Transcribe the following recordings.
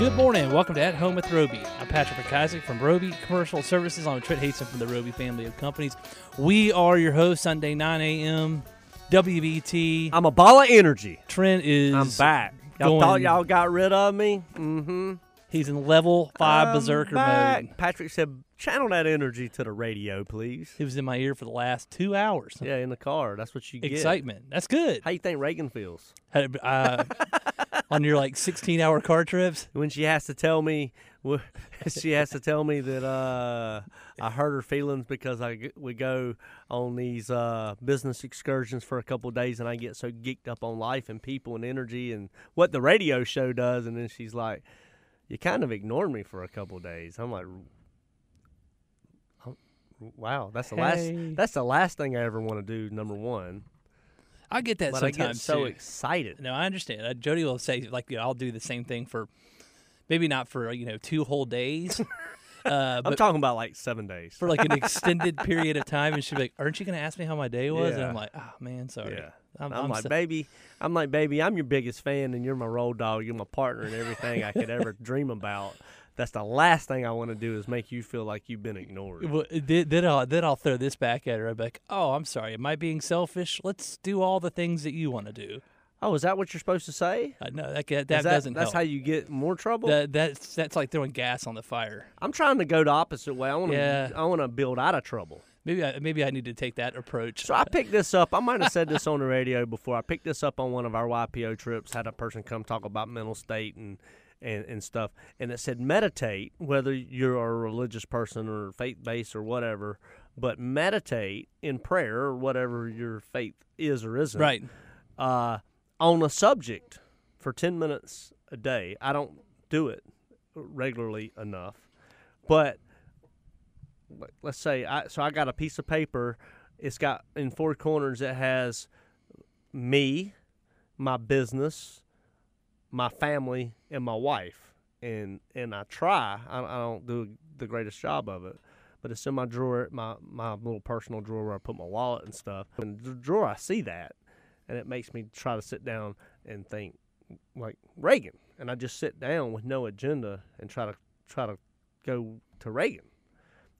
Good morning. Welcome to At Home with Roby. I'm Patrick McIsaac from Roby Commercial Services. I'm Trent Haston from the Roby family of companies. We are your hosts Sunday 9 a.m. WBT. I'm a ball of energy. Trent is I'm back. Y'all going- thought y'all got rid of me? Mm-hmm. He's in level 5 I'm berserker back. mode. Patrick said, channel that energy to the radio, please. He was in my ear for the last two hours. Yeah, in the car. That's what you get. Excitement. That's good. How you think Reagan feels Had- uh, on your like 16 hour car trips. when she has to tell me? She has to tell me that uh, I hurt her feelings because I we go on these uh, business excursions for a couple of days and I get so geeked up on life and people and energy and what the radio show does and then she's like, "You kind of ignored me for a couple of days." I'm like, "Oh, "Wow, that's the Hey. last that's the last thing I ever want to do." Number one, I get that but I sometimes get so too. excited. No, I understand. Uh, Jody will say like, you know, I'll do the same thing for maybe not for you know two whole days, uh, I'm talking about like seven days. for like an extended period of time, and she'd be like, "Aren't you going to ask me how my day was?" And I'm like, "Oh man, sorry." Yeah. I'm, I'm, I'm like, so- baby, I'm like, baby, I'm your biggest fan, and you're my road dog. You're my partner, and everything I could ever dream about. That's the last thing I want to do is make you feel like you've been ignored. Well, then, then I'll then I'll throw this back at her. I'd be like, "Oh, I'm sorry. Am I being selfish? Let's do all the things that you want to do." Oh, is that what you're supposed to say? Uh, no, that that, Is that doesn't That's help. how you get more trouble. that, that's that's like throwing gas on the fire. I'm trying to go the opposite way. I want to. Yeah. I want to build out of trouble. Maybe I, maybe I need to take that approach. So I picked this up. I might have said this on the radio before. I picked this up on one of our YPO trips. Had a person come talk about mental state and and, and stuff, and it said meditate. Whether you're a religious person or faith based or whatever, but meditate in prayer or whatever your faith is or isn't. right. Uh, on a subject for ten minutes a day. I don't do it regularly enough, but let- let's say I so I got a piece of paper. It's got in four corners. It has me, my business, my family, and my wife. And and I try. I, I don't do the greatest job of it, but it's in my drawer, my my little personal drawer where I put my wallet and stuff. In the drawer, I see that, and it makes me try to sit down and think like Reagan. And I just sit down with no agenda and try to try to go to Reagan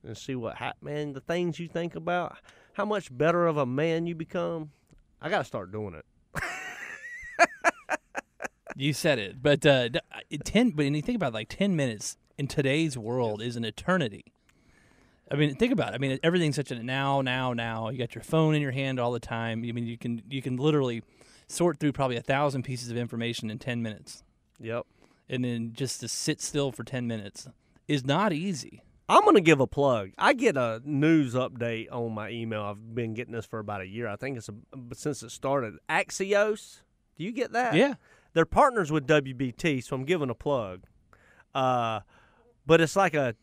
and see what hap- man the things you think about how much better of a man you become i gotta start doing it You said it, but uh, ten. But when you think about it, like ten minutes in today's world is an eternity. I mean, think about it. I mean, everything's such a now, now, now. You got your phone in your hand all the time. I mean, you can you can literally sort through probably a thousand pieces of information in ten minutes, yep and then just to sit still for ten minutes is not easy. i'm gonna give a plug i get a news update on my email i've been getting this for about a year i think it's a, since it started axios do you get that Yeah, they're partners with WBT, so I'm giving a plug. Uh, but it's like a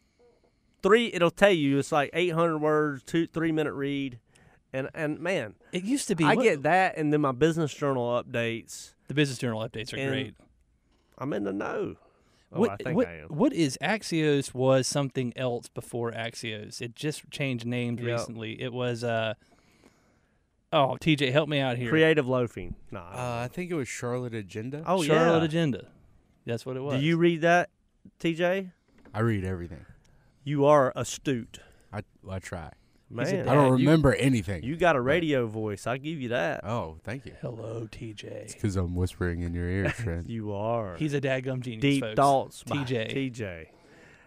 three. It'll tell you it's like 800 words, two three minute read, and and man, it used to be. I what- get that, and then my business journal updates. the business journal updates are great. I'm in the know. Oh, what, I think what, I am. what is Axios was something else before Axios. It just changed names Yep. recently. It was uh Oh, TJ, help me out here. Creative loafing. Nah. Uh, I think it was Charlotte Agenda. oh Charlotte yeah. Agenda. That's what it was. Do you read that, TJ? I read everything. You are astute, I I try. Man. I don't you- remember anything. You got a radio voice. I give you that. oh, thank you. Hello, TJ. It's Because I'm whispering in your ear, Trent. You are. He's a dadgum genius, deep folks. thoughts. by TJ. TJ.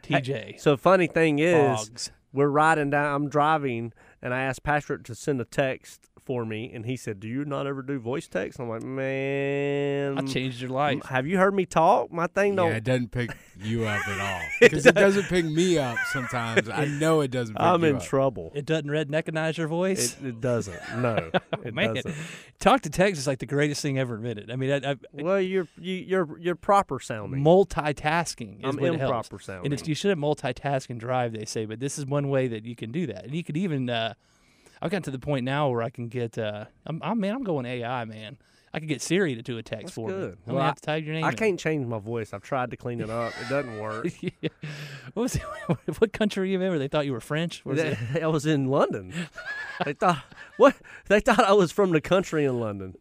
TJ. So funny thing is, Boggs. we're riding down. I'm driving, and I asked Patrick to send a text for me, and he said, "Do you not ever do voice text?" I'm like, "Man, I changed your life. have you heard me talk? My thing yeah, don't. it doesn't pick you up at all. Because it doesn't pick me up sometimes. I know it doesn't pick I'm you in up. trouble. It doesn't redneckinize your voice. It, it doesn't. No, it Man, doesn't. talk to text is like the greatest thing ever invented. I mean, I, I, Well, you're you, you're you're proper sounding. multitasking is I'm what it helps. improper sounding. And it's, you should have multitask and drive, they say, but this is one way that you can do that. And you could even, uh, I've gotten to the point now where I can get. Uh, I'm, I'm man. I'm going AI, man. I could get Siri to do a text That's for good. me. I'm Well, I- have to type your name. I in. can't change my voice. I've tried to clean it up. It doesn't work. Yeah. What was it? what country were you in? Where they thought you were French? Was it? I was in London. They thought what? They thought I was from the country in London,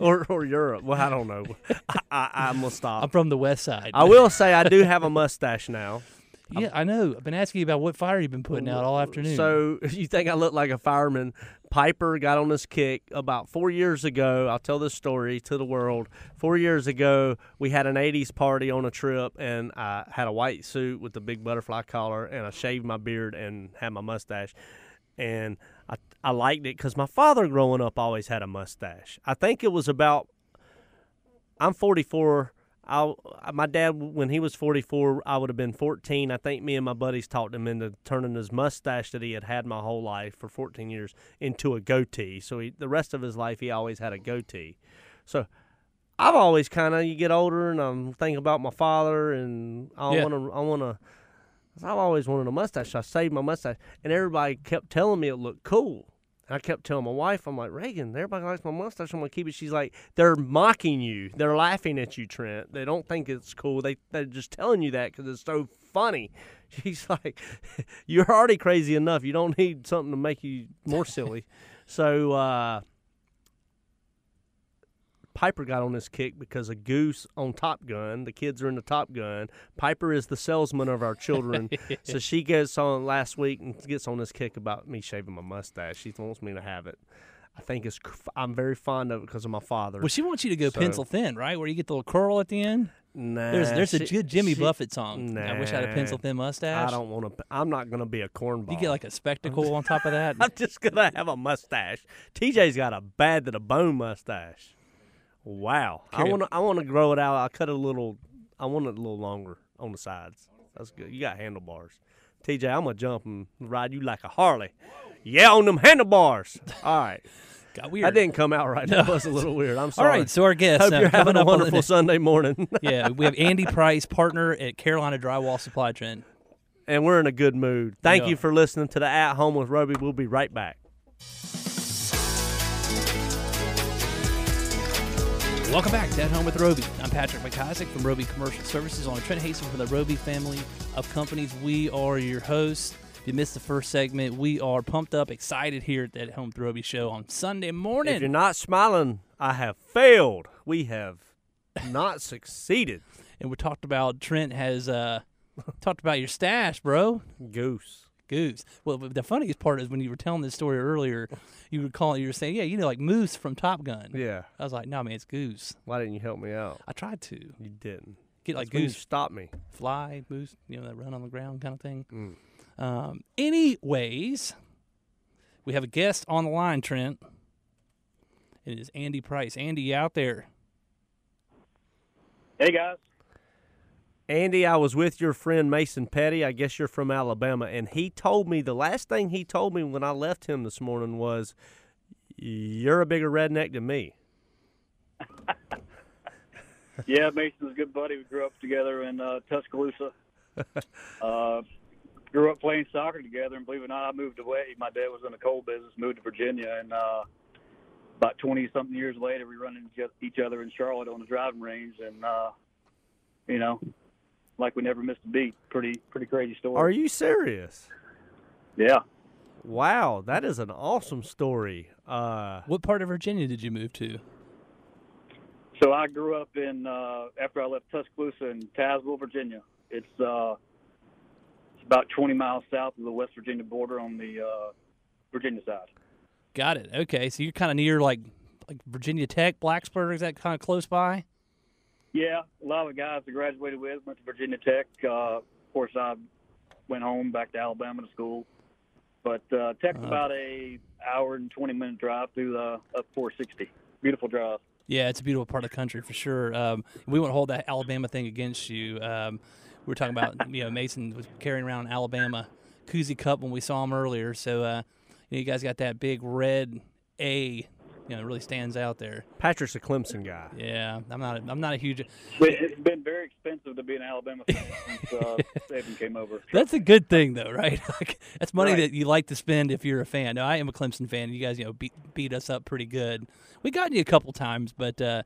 or or Europe. Well, I don't know. I, I, I'm gonna stop. I'm from the West Side. I will say I do have a mustache now. Yeah, I know. I've been asking you about what fire you've been putting out all afternoon. So you think I look like a fireman? Piper got on this kick about four years ago. I'll tell this story to the world. Four years ago, we had an '80s party on a trip, and I had a white suit with a big butterfly collar, and I shaved my beard and had my mustache, and I I liked it because my father growing up always had a mustache. I think it was about. I'm 44. I uh, my dad when he was 44, I would have been 14. I think me and my buddies talked him into turning his mustache that he had had my whole life for 14 years into a goatee. So he, the rest of his life he always had a goatee. So I've always kind of you get older and I'm thinking about my father and I Yeah. want to I want to. I've always wanted a mustache. So I saved my mustache, and everybody kept telling me it looked cool. I kept telling my wife, I'm like, Reagan, everybody likes my mustache. I'm gonna keep it. She's like, they're mocking you. They're laughing at you, Trent. They don't think it's cool. They they're just telling you that because it's so funny. She's like, you're already crazy enough. You don't need something to make you more silly. so uh, Piper got on this kick because of Goose on Top Gun. The kids are in the Top Gun. Piper is the salesman of our children. so she gets on last week and gets on this kick about me shaving my mustache. She wants me to have it. I think it's. I'm very fond of it because of my father. well, she wants you to go So- pencil thin, right? Where you get the little curl at the end. nah, There's there's a good Jimmy she- Buffett song. I wish I had a pencil thin mustache. I don't want to. I'm not going to be a cornball. You get like a spectacle on top of that. I'm just gonna have a mustache. TJ's got a bad to the bone mustache. Wow. I want to. I want to grow it out. I cut it a little. I want it a little longer on the sides. That's good. You got handlebars. TJ, I'm gonna jump and ride you like a Harley. Yeah, on them handlebars. All right. Got weird. That didn't come out right. That was a little weird. I'm sorry. All right. so our guest Hope uh, you're having a up on the wonderful Sunday morning. yeah, we have Andy Price, partner at Carolina Drywall Supply Trend. and we're in a good mood. Thank Yeah. you for listening to the At Home with Roby. We'll be right back. Welcome back to At Home with Roby. I'm Patrick McIsaac from Roby Commercial Services on Trent Hastings from the Roby family of companies. We are your hosts. If you missed the first segment, we are pumped up, excited here at the At Home with Roby show on Sunday morning. If you're not smiling, I have failed. We have not succeeded. And we talked about Trent has uh, talked about your stash, bro. Goose. Goose. Well, but the funniest part is when you were telling this story earlier, you were calling, you were saying, yeah, you know, like Moose from Top Gun. Yeah. I was like, no, man, it's Goose. Why didn't you help me out? I tried to You didn't. get like That's when Goose stop me. fly, moose, you know, that run on the ground kind of thing. Mm. Um, anyways, we have a guest on the line, Trent. It is Andy Price. Andy, you out there? Hey guys. Andy, I was with your friend Mason Petty. I guess you're from Alabama, and he told me the last thing he told me when I left him this morning was, "You're a bigger redneck than me." Yeah, Mason's a good buddy. We grew up together in uh, Tuscaloosa. uh, grew up playing soccer together, and believe it or not, I moved away. My dad was in the coal business, moved to Virginia, and uh, about twenty something years later, we run into each other in Charlotte on the driving range, and uh, you know, like we never missed a beat. Pretty pretty crazy story. Are you serious? Yeah. Wow, that is an awesome story. Uh, What part of Virginia did you move to? So I grew up in uh, after I left Tuscaloosa in Tazewell, Virginia. It's uh, it's about 20 miles south of the West Virginia border on the uh, Virginia side. Got it. Okay, so you're kind of near like like Virginia Tech, Blacksburg. Is that kind of close by? Yeah, a lot of guys I graduated with went to Virginia Tech. Uh, of course, I went home back to Alabama to school. But uh, Tech's Uh-huh. about a hour and 20 minute drive through the up 460. Beautiful drive. Yeah, it's a beautiful part of the country for sure. Um, we won't hold that Alabama thing against you. Um, we were talking about you know Mason was carrying around Alabama koozie cup when we saw him earlier. So uh, you, know, you guys got that big red A you know really stands out there. Patrick's a Clemson guy. Yeah, I'm not. A, I'm not a huge. It's been very expensive to be an Alabama fan since uh, Saban came over. That's a good thing, though, right? Like, that's money Right. that you like to spend if you're a fan. Now, I am a Clemson fan. You guys, you know, beat beat us up pretty good. We got you a couple times, but uh,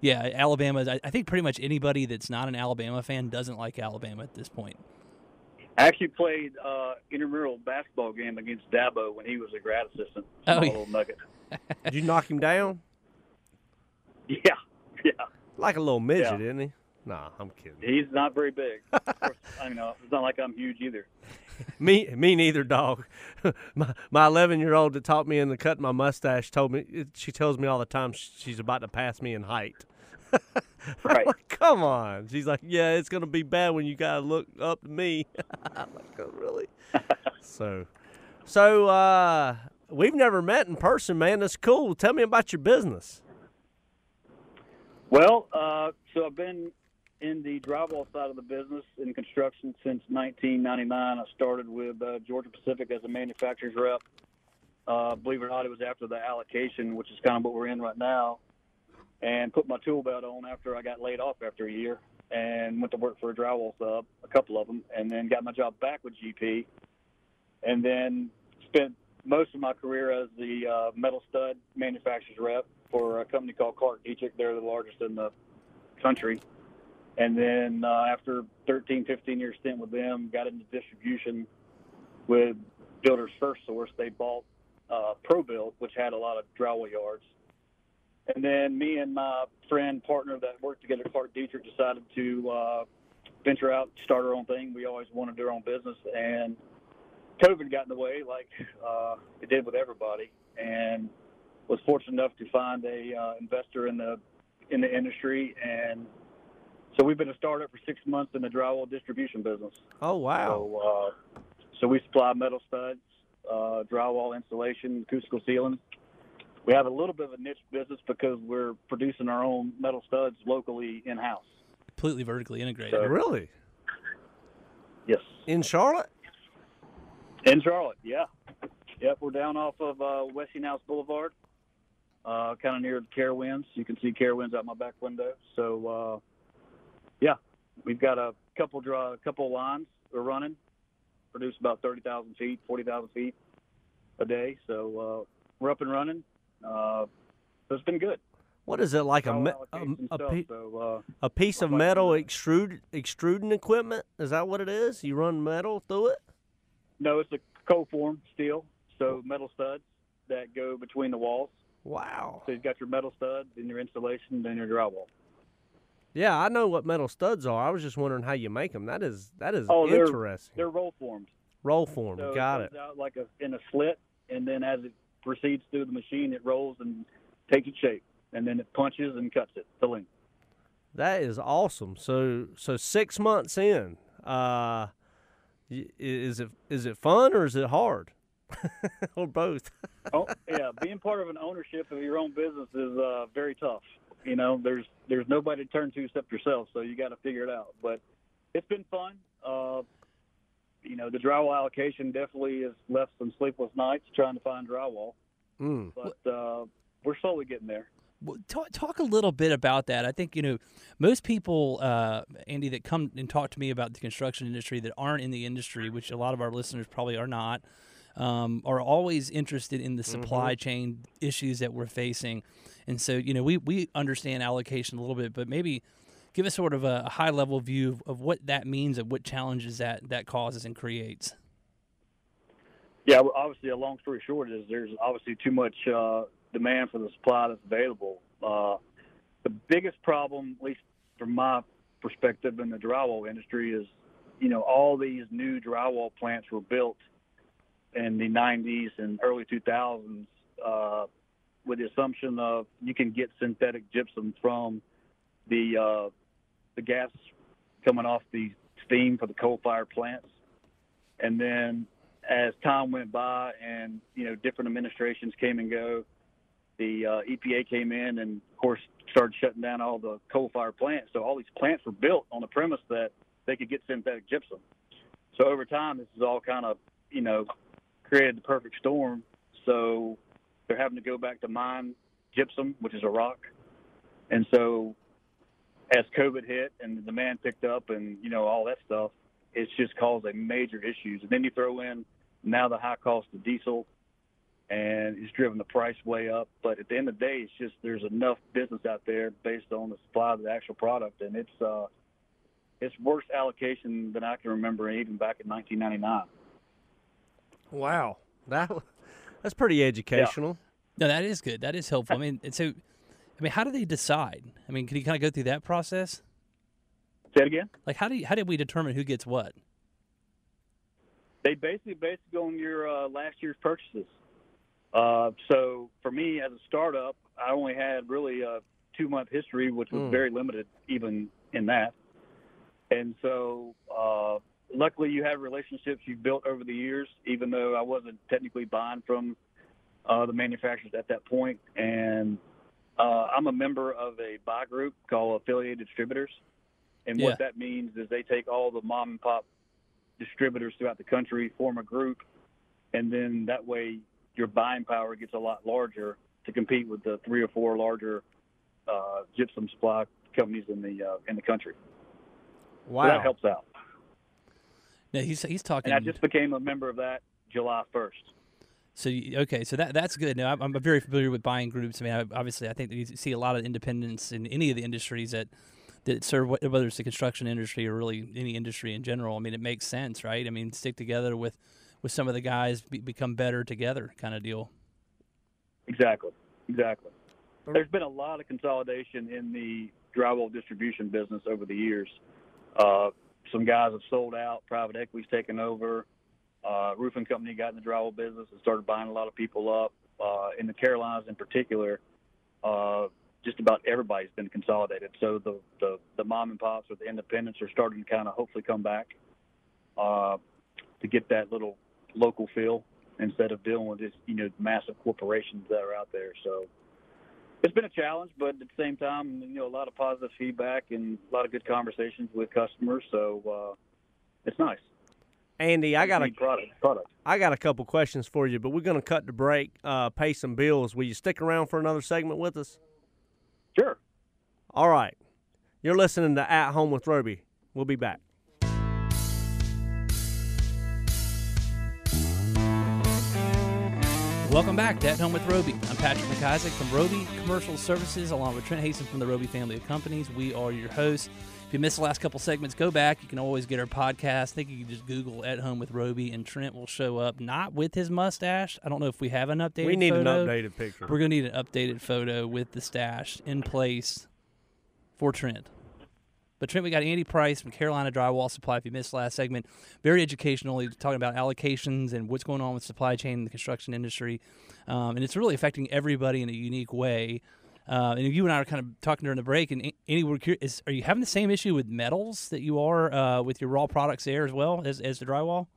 yeah, Alabama. I, I think pretty much anybody that's not an Alabama fan doesn't like Alabama at this point. I actually played uh, intramural basketball game against Dabo when he was a grad assistant. Oh, Small yeah. Did you knock him down? Yeah, yeah. Like a little midget, Yeah. isn't he? Nah, I'm kidding. He's not very big. Course, I know it's not like I'm huge either. Me, me neither, dog. my my 11 year old that taught me in the cut my mustache told me she tells me all the time she's about to pass me in height. Right. Like, come on. She's like, yeah, it's gonna be bad when you gotta look up to me. I'm like, oh, really? so, so uh, we've never met in person, man. That's cool. Tell me about your business. Well, uh, so I've been in the drywall side of the business in construction since 1999. I started with uh, Georgia Pacific as a manufacturer's rep. Uh, believe it or not, it was after the allocation, which is kind of what we're in right now, and put my tool belt on after I got laid off after a year and went to work for a drywall sub, a couple of them, and then got my job back with GP, and then spent most of my career as the uh, metal stud manufacturer's rep for a company called ClarkDietrich. They're the largest in the country. And then uh, after 13, 15 year stint with them, got into distribution with Builders FirstSource. They bought uh, ProBuild, which had a lot of drywall yards. And then me and my friend, partner that worked together, ClarkDietrich, decided to uh, venture out, start our own thing. We always wanted to do our own business, and COVID got in the way, like uh, it did with everybody. And was fortunate enough to find a uh, investor in the in the industry, and so we've been a startup for six months in the drywall distribution business. Oh wow. So, uh, so we supply metal studs, uh, drywall installation, acoustical ceiling. We have a little bit of a niche business because we're producing our own metal studs locally in house. Completely vertically integrated. So- really? Yes. In Charlotte? In Charlotte, yeah. Yep, we're down off of uh, Westinghouse Boulevard, uh, kind of near the Carowinds. You can see Carowinds out my back window. So, uh, yeah, we've got a couple draw, a couple lines we're running, produce about thirty thousand feet, forty thousand feet a day. So uh, we're up and running. Uh, so it's been good. What is it like a me- a, a, stuff, pe- so, uh, a piece of metal extrude extruding equipment? Is that what it is? You run metal through it? No, it's a cold form steel, so metal studs that go between the walls. Wow. So you've got your metal studs then your insulation then your drywall. Yeah, I know what metal studs are. I was just wondering how you make them. That is that is Oh, they're- interesting. They're roll formed. Roll formed. So Got it it. out like a in a slit, and then as it proceeds through the machine, it rolls and takes its shape, and then it punches and cuts it to length. That is awesome. So so six months in, uh, is it is it fun or is it hard, or both? oh yeah, being part of an ownership of your own business is uh, very tough. You know, there's there's nobody to turn to except yourself, so you got to figure it out. But it's been fun. Uh, you know, the drywall allocation definitely has left some sleepless nights trying to find drywall, Mm. but uh, we're slowly getting there. Talk, talk a little bit about that. I think you know most people, uh, Andy, that come and talk to me about the construction industry that aren't in the industry, which a lot of our listeners probably are not, um, are always interested in the supply chain issues that we're facing. And so, you know, we we understand allocation a little bit, but maybe give us sort of a, a high level view of, of what that means and what challenges that that causes and creates. Yeah, well, obviously, a long story short is there's obviously too much uh, demand for the supply that's available. Uh, the biggest problem, at least from my perspective in the drywall industry, is you know all these new drywall plants were built in the 90s and early 2000s uh, with the assumption of you can get synthetic gypsum from the uh, the gas coming off the steam for the coal-fired plants, and then as time went by and you know different administrations came and go, the uh, EPA came in and of course started shutting down all the coal-fired plants. So all these plants were built on the premise that they could get synthetic gypsum. So over time, this is all kind of you know created the perfect storm. So they're having to go back to mine gypsum, which is a rock. And so, as COVID hit and the demand picked up, and you know all that stuff, it's just caused a major issues. And then you throw in now the high cost of diesel, and it's driven the price way up. But at the end of the day, it's just there's enough business out there based on the supply of the actual product, and it's uh, it's worse allocation than I can remember, even back in 1999. Wow, that that's pretty educational. No, that is good. That is helpful. I mean, and so, I mean, how do they decide? I mean, can you kind of go through that process? Say it again. Like, how do you, how did we determine who gets what? They basically based on your uh, last year's purchases. Uh, so for me, as a startup, I only had really a two month history, which was Mm. very limited even in that. And so, uh, luckily, you have relationships you've built over the years, even though I wasn't technically buying from uh, the manufacturers at that point. And uh, I'm a member of a buy group called Affiliated Distributors. And Yeah. what that means is they take all the mom and pop distributors throughout the country, form a group, and then that way your buying power gets a lot larger to compete with the three or four larger uh, gypsum supply companies in the uh, in the country. So Wow, that helps out. No, he's he's talking. And I just became a member of that July 1st. So you, okay, so that that's good. Now I'm, I'm very familiar with buying groups. I mean, I, obviously, I think that you see a lot of independence in any of the industries that that serve whether it's the construction industry or really any industry in general. I mean, it makes sense, right? I mean, stick together with with some of the guys, be, become better together, kind of deal. Exactly. Exactly. There's been a lot of consolidation in the drywall distribution business over the years. Uh, some guys have sold out, private equity's taken over. Uh, roofing company got in the drywall business and started buying a lot of people up. Uh, in the Carolinas, in particular, uh, just about everybody's been consolidated. So the, the the mom and pops or the independents are starting to kind of hopefully come back uh, to get that little local feel instead of dealing with just you know massive corporations that are out there. So it's been a challenge, but at the same time, you know, a lot of positive feedback and a lot of good conversations with customers. So uh, it's nice. Andy, I got a product. Product. I got a couple questions for you, but we're going to cut the break, uh, pay some bills. Will you stick around for another segment with us? Sure. All right. You're listening to At Home with Roby. We'll be back. Welcome back to At Home with Roby. I'm Patrick McIsaac from Roby Commercial Services, along with Trent Haston from the Roby family of companies. We are your hosts. If you missed the last couple segments, go back. You can always get our podcast. I think you can just Google At Home with Roby, and Trent will show up, not with his mustache. I don't know if we have an updated we need photo. an updated picture. We're going to need an updated photo with the stash in place for Trent. But Trent, we got Andy Price from Carolina Drywall Supply. If you missed last segment, very educational. He's talking about allocations and what's going on with supply chain in the construction industry, um, and it's really affecting everybody in a unique way. Uh, and you and I are kind of talking during the break. And Andy, we're curious, are you having the same issue with metals that you are uh, with your raw products there as well as, as the drywall?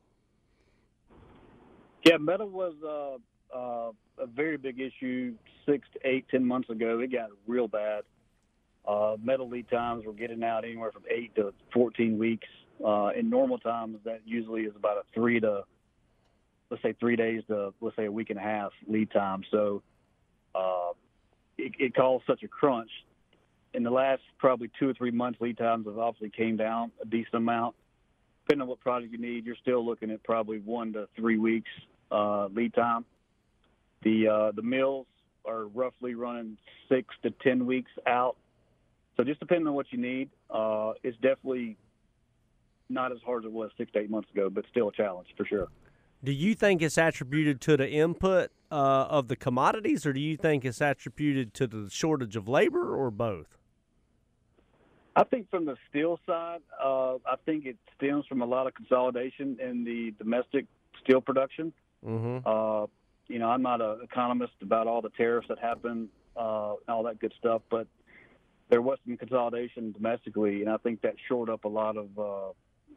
Yeah, metal was uh, uh, a very big issue six to eight, ten months ago. It got real bad. Uh, metal lead times were getting out anywhere from eight to 14 weeks. Uh, in normal times, that usually is about a three to, let's say, three days to, let's say, a week and a half lead time. So uh, it, it caused such a crunch. In the last probably two or three months, lead times have obviously came down a decent amount. Depending on what product you need, you're still looking at probably one to three weeks uh, lead time. The uh, the mills are roughly running six to ten weeks out. So just depending on what you need, uh, it's definitely not as hard as it was six to eight months ago, but still a challenge for sure. Do you think it's attributed to the input uh, of the commodities, or do you think it's attributed to the shortage of labor, or both? I think from the steel side, uh, I think it stems from a lot of consolidation in the domestic steel production. Mm-hmm. Uh, you know, I'm not an economist about all the tariffs that happen, uh, and all that good stuff, but there was some consolidation domestically, and I think that shored up a lot of uh,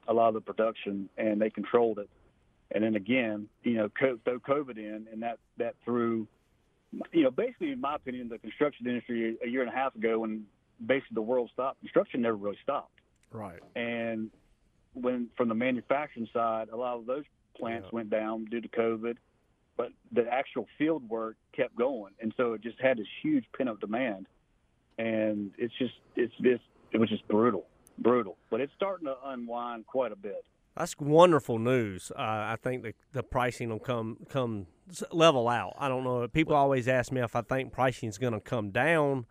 a lot of the production, and they controlled it. And then again, you know, co- throw COVID in, and that that threw, you know, basically, in my opinion, the construction industry a year and a half ago, when basically the world stopped, construction never really stopped. Right. And when from the manufacturing side, a lot of those plants Yeah. went down due to COVID. but the actual field work kept going, and so it just had this huge pent up demand, and it's just it's just it was just brutal, brutal. But it's starting to unwind quite a bit. That's wonderful news. Uh, I think the the pricing will come come level out. I don't know. People always ask me if I think pricing is going to come down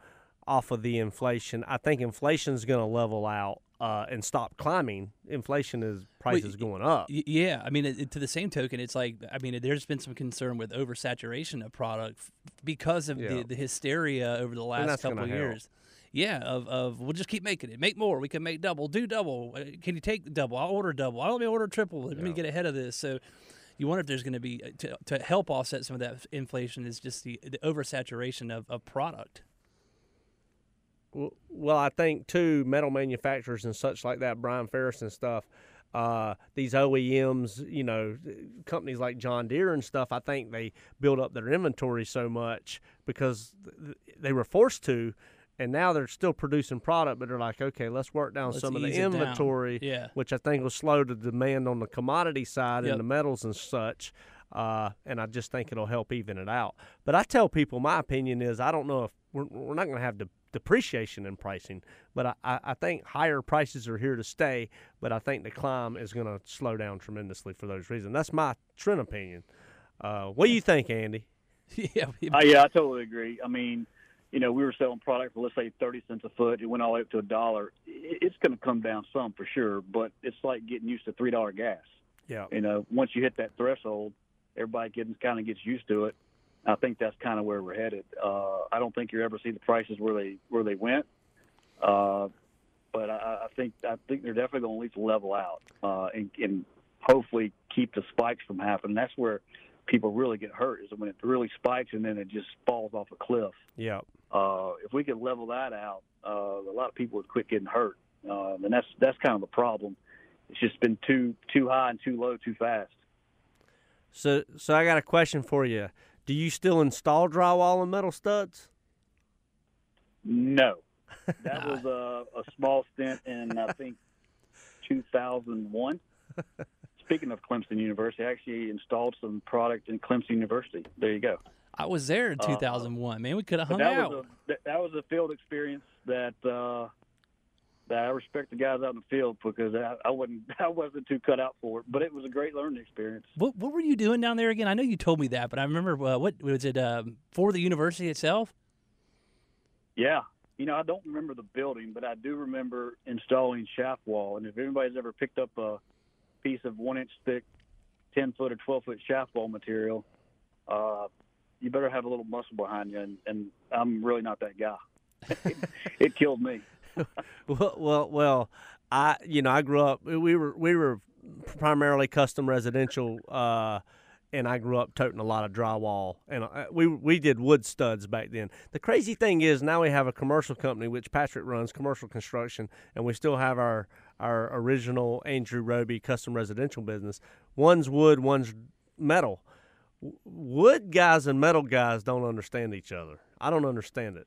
off of the inflation. I think inflation is going to level out uh, and stop climbing. Inflation is prices Well, going up. Y- Yeah, I mean, it, it- to the same token, it's like I mean, there's been some concern with oversaturation of product because of Yeah. the, the hysteria over the last couple of help. years. Yeah, of, of we'll just keep making it, make more. We can make double, do double. Uh, Can you take double? I'll order double. I'll let me order triple. Let me get ahead of this. So. You wonder if there's going to be uh, to, to help offset some of that inflation is just the, the oversaturation of, of product. Well, I think too, metal manufacturers and such like that, Brian Ferris and stuff. Uh, these OEMs, you know, companies like John Deere and stuff. I think they build up their inventory so much because th- they were forced to, and now they're still producing product. But they're like, okay, let's work down Let's some of the ease it down. inventory, Yeah. which I think will slow the demand on the commodity side Yep. and the metals and such. Uh, and I just think it'll help even it out. But I tell people my opinion is I don't know if we're, we're not going to have de- depreciation in pricing, but I, I, I think higher prices are here to stay. But I think the climb is going to slow down tremendously for those reasons. That's my trend opinion. Uh, what do you think, Andy? yeah. Uh, yeah, I totally agree. I mean, you know, we were selling product for let's say thirty cents a foot. It went all the way up to a dollar. It's going to come down some for sure, but it's like getting used to three dollar gas. Yeah. You know, once you hit that threshold, everybody getting kind of gets used to it. I think that's kind of where we're headed. Uh, I don't think you ever see the prices where they where they went, uh, but I, I think I think they're definitely going to at least level out uh, and, and hopefully keep the spikes from happening. That's where people really get hurt is when it really spikes and then it just falls off a cliff. Yeah. Uh, if we could level that out, uh, a lot of people would quit getting hurt, uh, and that's that's kind of the problem. It's just been too too high and too low too fast. So, so I got a question for you. Do you still install drywall and metal studs? No, that was a, a small stint in I think 2001. Speaking of Clemson University, I actually installed some product in Clemson University. There you go. I was there in Uh, 2001. Man, we could have hung that out. was a that, that was a field experience that uh, that I respect the guys out in the field because I, I wasn't I wasn't too cut out for it. But it was a great learning experience. What what were you doing down there again? I know you told me that, but I remember uh, what was it um, for the university itself? Yeah, you know I don't remember the building, but I do remember installing shaft wall. And if anybody's ever picked up a piece of one inch thick, ten foot or twelve foot shaft wall material, uh, you better have a little muscle behind you. And, and I'm really not that guy. it, it killed me. Well, well, well, I you know I grew up. We were we were primarily custom residential, uh, and I grew up toting a lot of drywall, and uh, we we did wood studs back then. The crazy thing is now we have a commercial company which Patrick runs, commercial construction, and we still have our our original Andrew Roby custom residential business. One's wood, one's metal. Wood guys and metal guys don't understand each other. I don't understand it.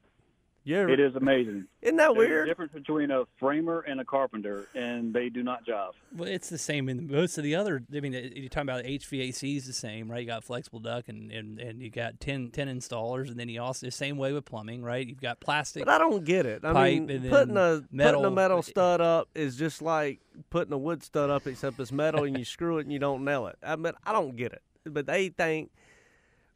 You ever, It is amazing. Isn't that There's a weird? difference between a framer and a carpenter, and they do not jive. Well, it's the same in most of the other. I mean, you're talking about HVAC is the same, right? You got flexible duct and, and, and you got 10, 10 installers, and then you also the same way with plumbing, right? You've got plastic. But I don't get it. I pipe mean, putting then a putting metal. a metal stud up is just like putting a wood stud up, except it's metal and you screw it and you don't nail it. I mean, I don't get it. But they think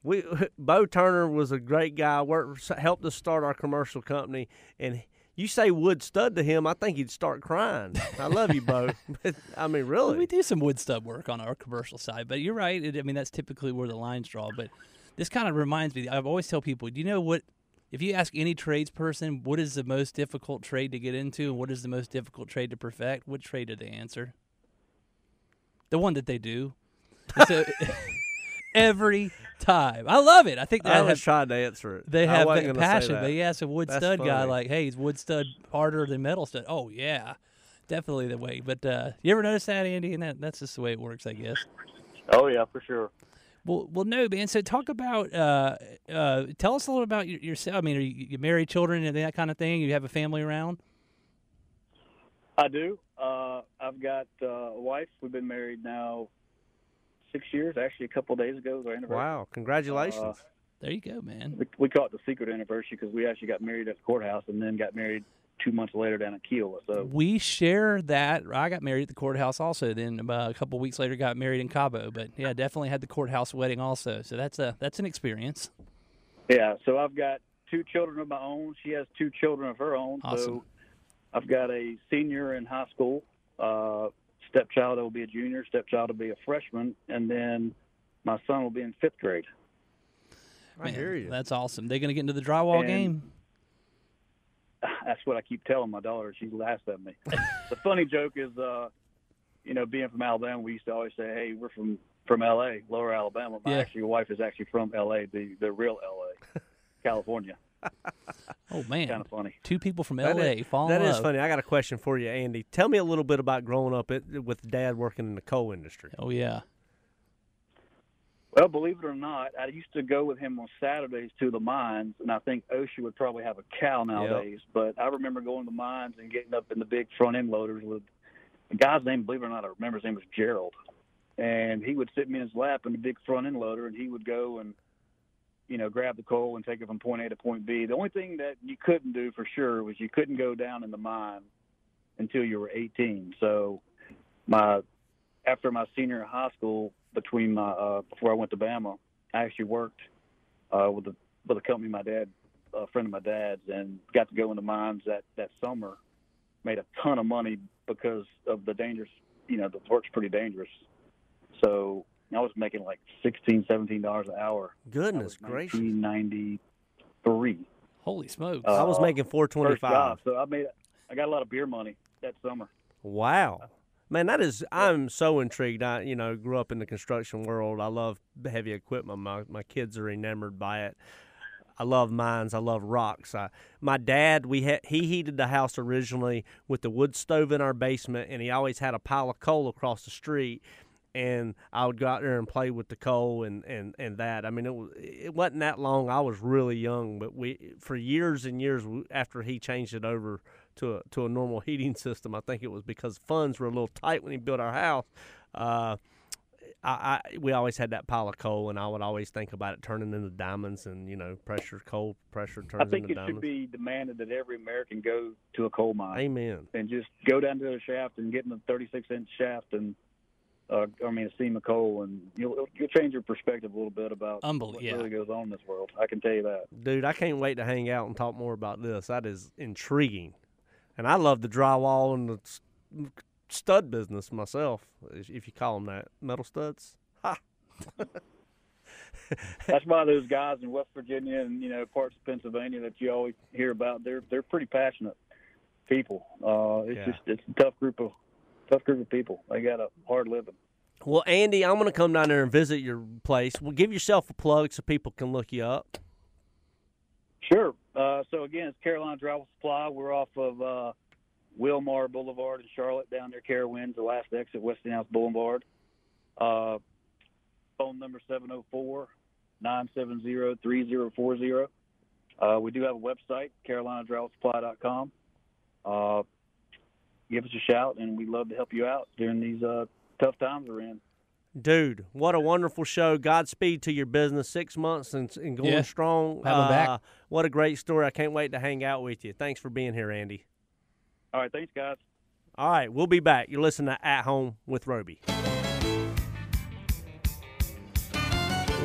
we Bo Turner was a great guy. Worked helped us start our commercial company, and you say wood stud to him, I think he'd start crying. I love you, Bo. But, I mean, really. we do some wood stud work on our commercial side, but you're right. It, I mean, that's typically where the lines draw. But this kind of reminds me. I've always tell people, do you know what? If you ask any tradesperson, what is the most difficult trade to get into, and what is the most difficult trade to perfect? What trade do they answer? The one that they do. So every time, I love it. I think I that was has, trying to answer it. they have that passion. that. But you ask a wood That's stud guy, like, "Hey, is wood stud harder than metal stud?" Oh yeah, definitely the way. But uh, you ever notice that, Andy? And that that's just the way it works, I guess. Oh yeah, for sure. Well, well, no, man. So talk about, uh, uh, tell us a little about your, yourself. I mean, are you, you married, children, and that kind of thing? You have a family around? I do. Uh, I've got uh, a wife. We've been married now six years. Actually, a couple of days ago was our anniversary. Wow! Congratulations. Uh, There you go, man. We, we call it the secret anniversary because we actually got married at the courthouse and then got married two months later down in Kiawah. So We share that. I got married at the courthouse also. Then uh, a couple weeks later, got married in Cabo. But yeah, definitely had the courthouse wedding also. So that's a that's an experience. yeah, so I've got two children of my own. She has two children of her own. Awesome. So I've got a senior in high school. Uh, stepchild will be a junior. Stepchild will be a freshman, and then my son will be in fifth grade. I Man, hear you. That's awesome. They're going to get into the drywall And- game. That's what I keep telling my daughter. She laughs at me. the funny joke is, uh, you know, being from Alabama, we used to always say, "Hey, we're from from L.A., Lower Alabama." My Yeah. actually wife is actually from L.A., the the real L.A., California. Oh man, Kind of funny. two people from L.A. is- fall That is funny. I got a question for you, Andy. Tell me a little bit about growing up it, with dad working in the coal industry. Oh yeah. Well, believe it or not, I used to go with him on Saturdays to the mines, and I think OSHA would probably have a cow nowadays. But I remember going to the mines and getting up in the big front end loaders with a guy's name. Believe it or not, I remember his name was Gerald, and he would sit me in his lap in the big front end loader, and he would go and you know grab the coal and take it from point A to point B. The only thing that you couldn't do for sure was you couldn't go down in the mine until you were 18. So my after my senior high school, between my uh, before I went to Bama, I actually worked uh, with a with a company my dad, a friend of my dad's, and got to go in the mines that that summer. Made a ton of money because of the dangerous. You know, the work's pretty dangerous. So I was making like sixteen, seventeen dollars an hour. Goodness That was gracious! 1993. Holy smokes. Uh, I was making four First twenty-five. So I made. I got a lot of beer money that summer. Wow. Man, that is I'm so intrigued. I you know, grew up in the construction world. I love heavy equipment. My my kids are enamored by it. I love mines. I love rocks. I, my dad, we had he heated the house originally with the wood stove in our basement, and he always had a pile of coal across the street. And I would go out there and play with the coal and, and, and that. I mean, it was it wasn't that long. I was really young, but we for years and years after he changed it over to a to a normal heating system. I think it was because funds were a little tight when he built our house. Uh, I, I we always had that pile of coal, and I would always think about it turning into diamonds, and you know, pressure coal pressure turns I think into it diamonds. should be demanded that every American go to a coal mine. Amen. and just go down to the shaft and get in the 36 inch shaft and uh, I mean see seam of coal and you'll you'll change your perspective a little bit about Unbel- what yeah. really goes on in this world. I can tell you that. Dude, I can't wait to hang out and talk more about this. That is intriguing, and I love the drywall and the stud business myself, if if you call them that, metal studs. Ha! That's why those guys in West Virginia and you know parts of Pennsylvania that you always hear about they're they're pretty passionate people. Uh, it's Yeah. just it's a tough group of tough group of people. They got a hard living. Well, Andy, I'm going to come down there and visit your place. Well, give yourself a plug so people can look you up. Sure. Uh, so again, it's Carolina Drywall Supply. We're off of uh, Wilmar Boulevard in Charlotte, down near Carowinds, the last exit, Westinghouse Boulevard. Uh, phone number 704-970-3040. Uh, we do have a website, carolinadrywallsupply.com. Uh, give us a shout, and we'd love to help you out during these uh, tough times we're in. Dude, what a wonderful show. Godspeed to your business. Six months and, and going Yeah. strong. Have 'em back. Uh, What a great story. I can't wait to hang out with you. Thanks for being here, Andy. All right, thanks, guys. All right, we'll be back. You're listening to At Home with Roby.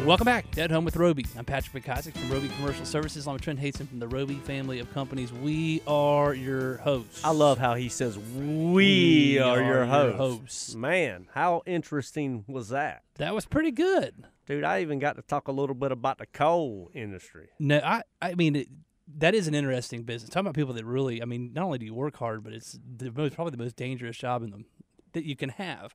Welcome back to At Home with Roby. I'm Patrick McIsaac from Roby Commercial Services. I'm Trent Haston from the Roby family of companies. We are your hosts. I love how he says, We, are, your hosts. hosts. Man, how interesting was that? That was pretty good. Dude, I even got to talk a little bit about the coal industry. No, I, I mean, it, that is an interesting business. Talking about people that really, I mean, not only do you work hard, but it's the most, probably the most dangerous job in them that you can have.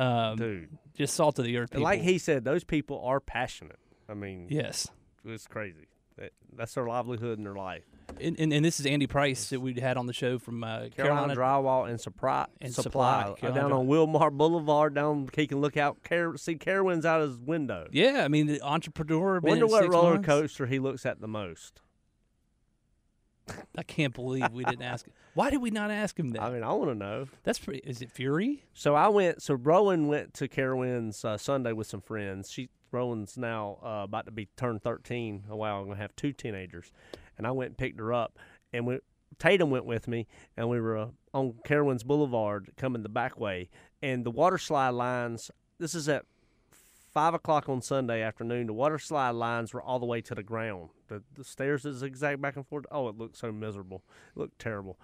Um, Dude, just salt of the earth. People. like he said, those people are passionate. I mean, yes. it's crazy. That- That's their livelihood and their life. And, and, and this is Andy Price that we had on the show from uh, Carolina, Carolina. Drywall and Supply. And supply. Supply, Uh, down on Wilmar Boulevard. Down he can look out, Car- see Carowinds out his window. Yeah, I mean, the entrepreneur. Wonder what roller months. coaster he looks at the most. I can't believe we didn't ask him. Why did we not ask him that? I mean, I want to know. That's pretty. Is it Fury? So I went. So Rowan went to Carowinds uh, Sunday with some friends. She Rowan's now uh, about to be turned thirteen. A while, I'm gonna have two teenagers, and I went and picked her up. And we Tatum went with me, and we were uh, on Carowinds Boulevard coming the back way, and the water slide lines. This is at five o'clock on Sunday afternoon. The water slide lines were all the way to the ground. The, the stairs that zigzag back and forth. Oh, it looked so miserable. It looked terrible.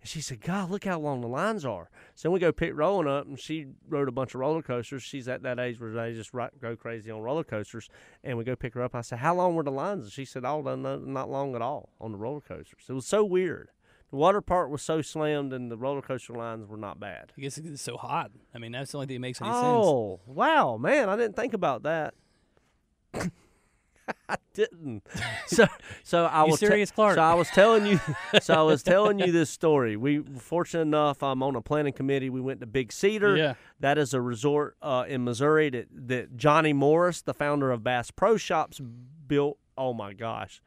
And she said, God, look how long the lines are. So we go pick Rowan up, and she rode a bunch of roller coasters. She's at that age where they just go crazy on roller coasters. And we go pick her up. I said, How long were the lines? And she said, Oh, no, no, not long at all on the roller coasters. It was so weird. The water part was so slammed, and the roller coaster lines were not bad. I guess it's so hot. I mean, that's the only thing that makes any sense. Oh, wow, man. I didn't think about that. I didn't. So, so I was te- serious, Clark? So I was telling you. so I was telling you this story. We fortunate enough, I'm on a planning committee. We went to Big Cedar. Yeah. That is a resort uh, in Missouri that that Johnny Morris, the founder of Bass Pro Shops, built. Oh my gosh.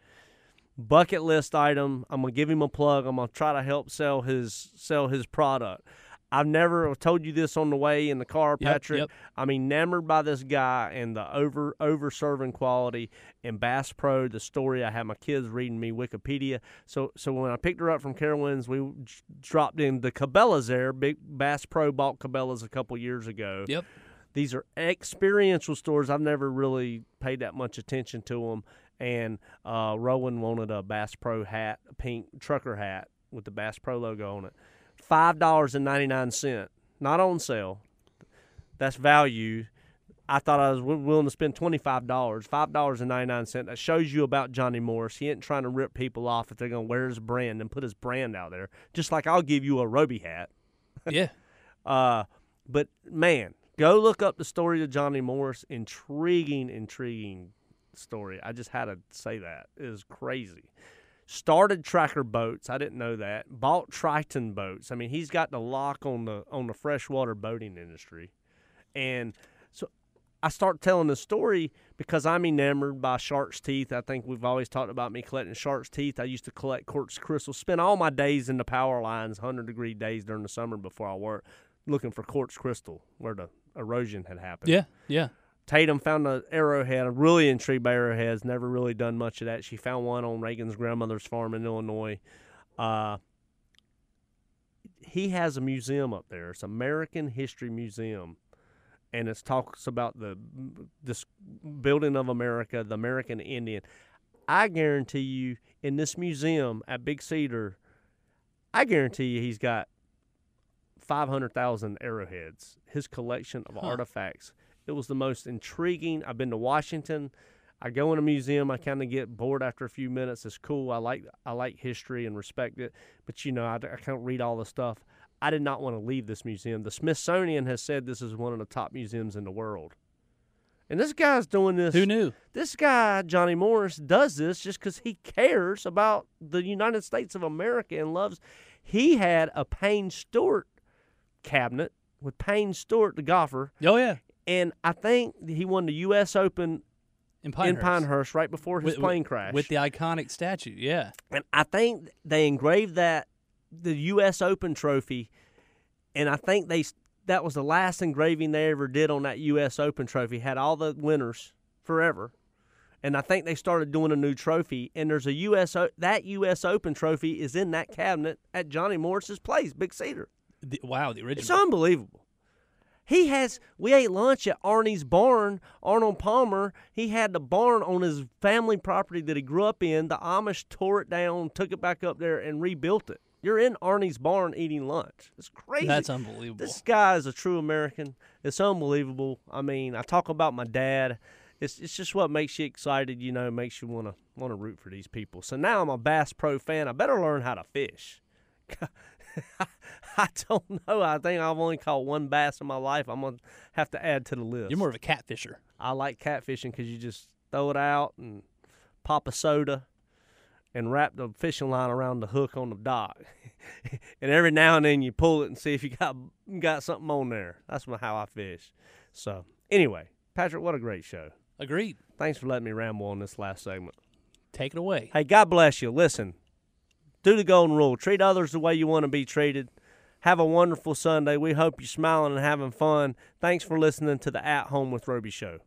Bucket list item. I'm gonna give him a plug. I'm gonna try to help sell his sell his product. I've never told you this on the way in the car, Patrick. yep. I'm enamored by this guy and the over over serving quality and Bass Pro. The story I had my kids reading me Wikipedia. So so when I picked her up from Carowinds, we dropped in the Cabela's there. Big Bass Pro bought Cabela's a couple years ago. Yep. These are experiential stores. I've never really paid that much attention to them. And uh, Rowan wanted a Bass Pro hat, a pink trucker hat with the Bass Pro logo on it. Five dollars and ninety nine cent, not on sale. That's value. I thought I was willing to spend twenty five dollars, five dollars and ninety nine cent. That shows you about Johnny Morris. He ain't trying to rip people off if they're gonna wear his brand and put his brand out there. Just like I'll give you a Roby hat. Yeah. Uh, but man, go look up the story of Johnny Morris. Intriguing, intriguing story. I just had to say that. It is crazy. Started Tracker Boats. I didn't know that. Bought Triton Boats. I mean, he's got the lock on the on the freshwater boating industry, and so I start telling the story because I'm enamored by shark's teeth. I think we've always talked about me collecting shark's teeth. I used to collect quartz crystals. Spend all my days in the power lines, hundred degree days during the summer before I worked, looking for quartz crystal where the erosion had happened. Yeah. Yeah. Tatum found an arrowhead. I'm really intrigued by arrowheads. Never really done much of that. She found one on Reagan's grandmother's farm in Illinois. Uh, he has a museum up there. It's American History Museum, and it talks about the this building of America, the American Indian. I guarantee you, in this museum at Big Cedar, I guarantee you, he's got five hundred thousand arrowheads. His collection of Huh. artifacts. It was the most intriguing. I've been to Washington. I go in a museum. I kind of get bored after a few minutes. It's cool. I like I like history and respect it, but you know I, I can't read all the stuff. I did not want to leave this museum. The Smithsonian has said this is one of the top museums in the world, and this guy's doing this. Who knew? This guy Johnny Morris does this just because he cares about the United States of America and loves. He had a Payne Stewart cabinet with Payne Stewart, the golfer, Oh yeah. And I think he won the U.S. Open In Pinehurst. in Pinehurst right before his With- plane crash. with the iconic statue. Yeah. and I think they engraved that the U.S. Open trophy, and I think they that was the last engraving they ever did on that U.S. Open trophy. Had all the winners forever, and I think they started doing a new trophy. And there's a U.S. O- that U.S. Open trophy is in that cabinet at Johnny Morris's place, Big Cedar. The, wow. The original. It's unbelievable. He has. We ate lunch at Arnie's barn. Arnold Palmer. He had the barn on his family property that he grew up in. The Amish tore it down, took it back up there, and rebuilt it. You're in Arnie's barn eating lunch. It's crazy. That's unbelievable. This guy is a true American. It's unbelievable. I mean, I talk about my dad. It's it's just what makes you excited, you know, makes you want to want to root for these people. So now I'm a Bass Pro fan. I better learn how to fish. I don't know. I think I've only caught one bass in my life. I'm gonna have to add to the list. You're more of a catfisher. I like catfishing because you just throw it out and pop a soda and wrap the fishing line around the hook on the dock. and every now and then you pull it and see if you got got something on there. That's how I fish. So anyway, Patrick, what a great show. Agreed. Thanks for letting me ramble on this last segment. Take it away. Hey, God bless you. Listen, Do the golden rule. Treat others the way you want to be treated. Have a wonderful Sunday. We hope you're smiling and having fun. Thanks for listening to the At Home with Roby show.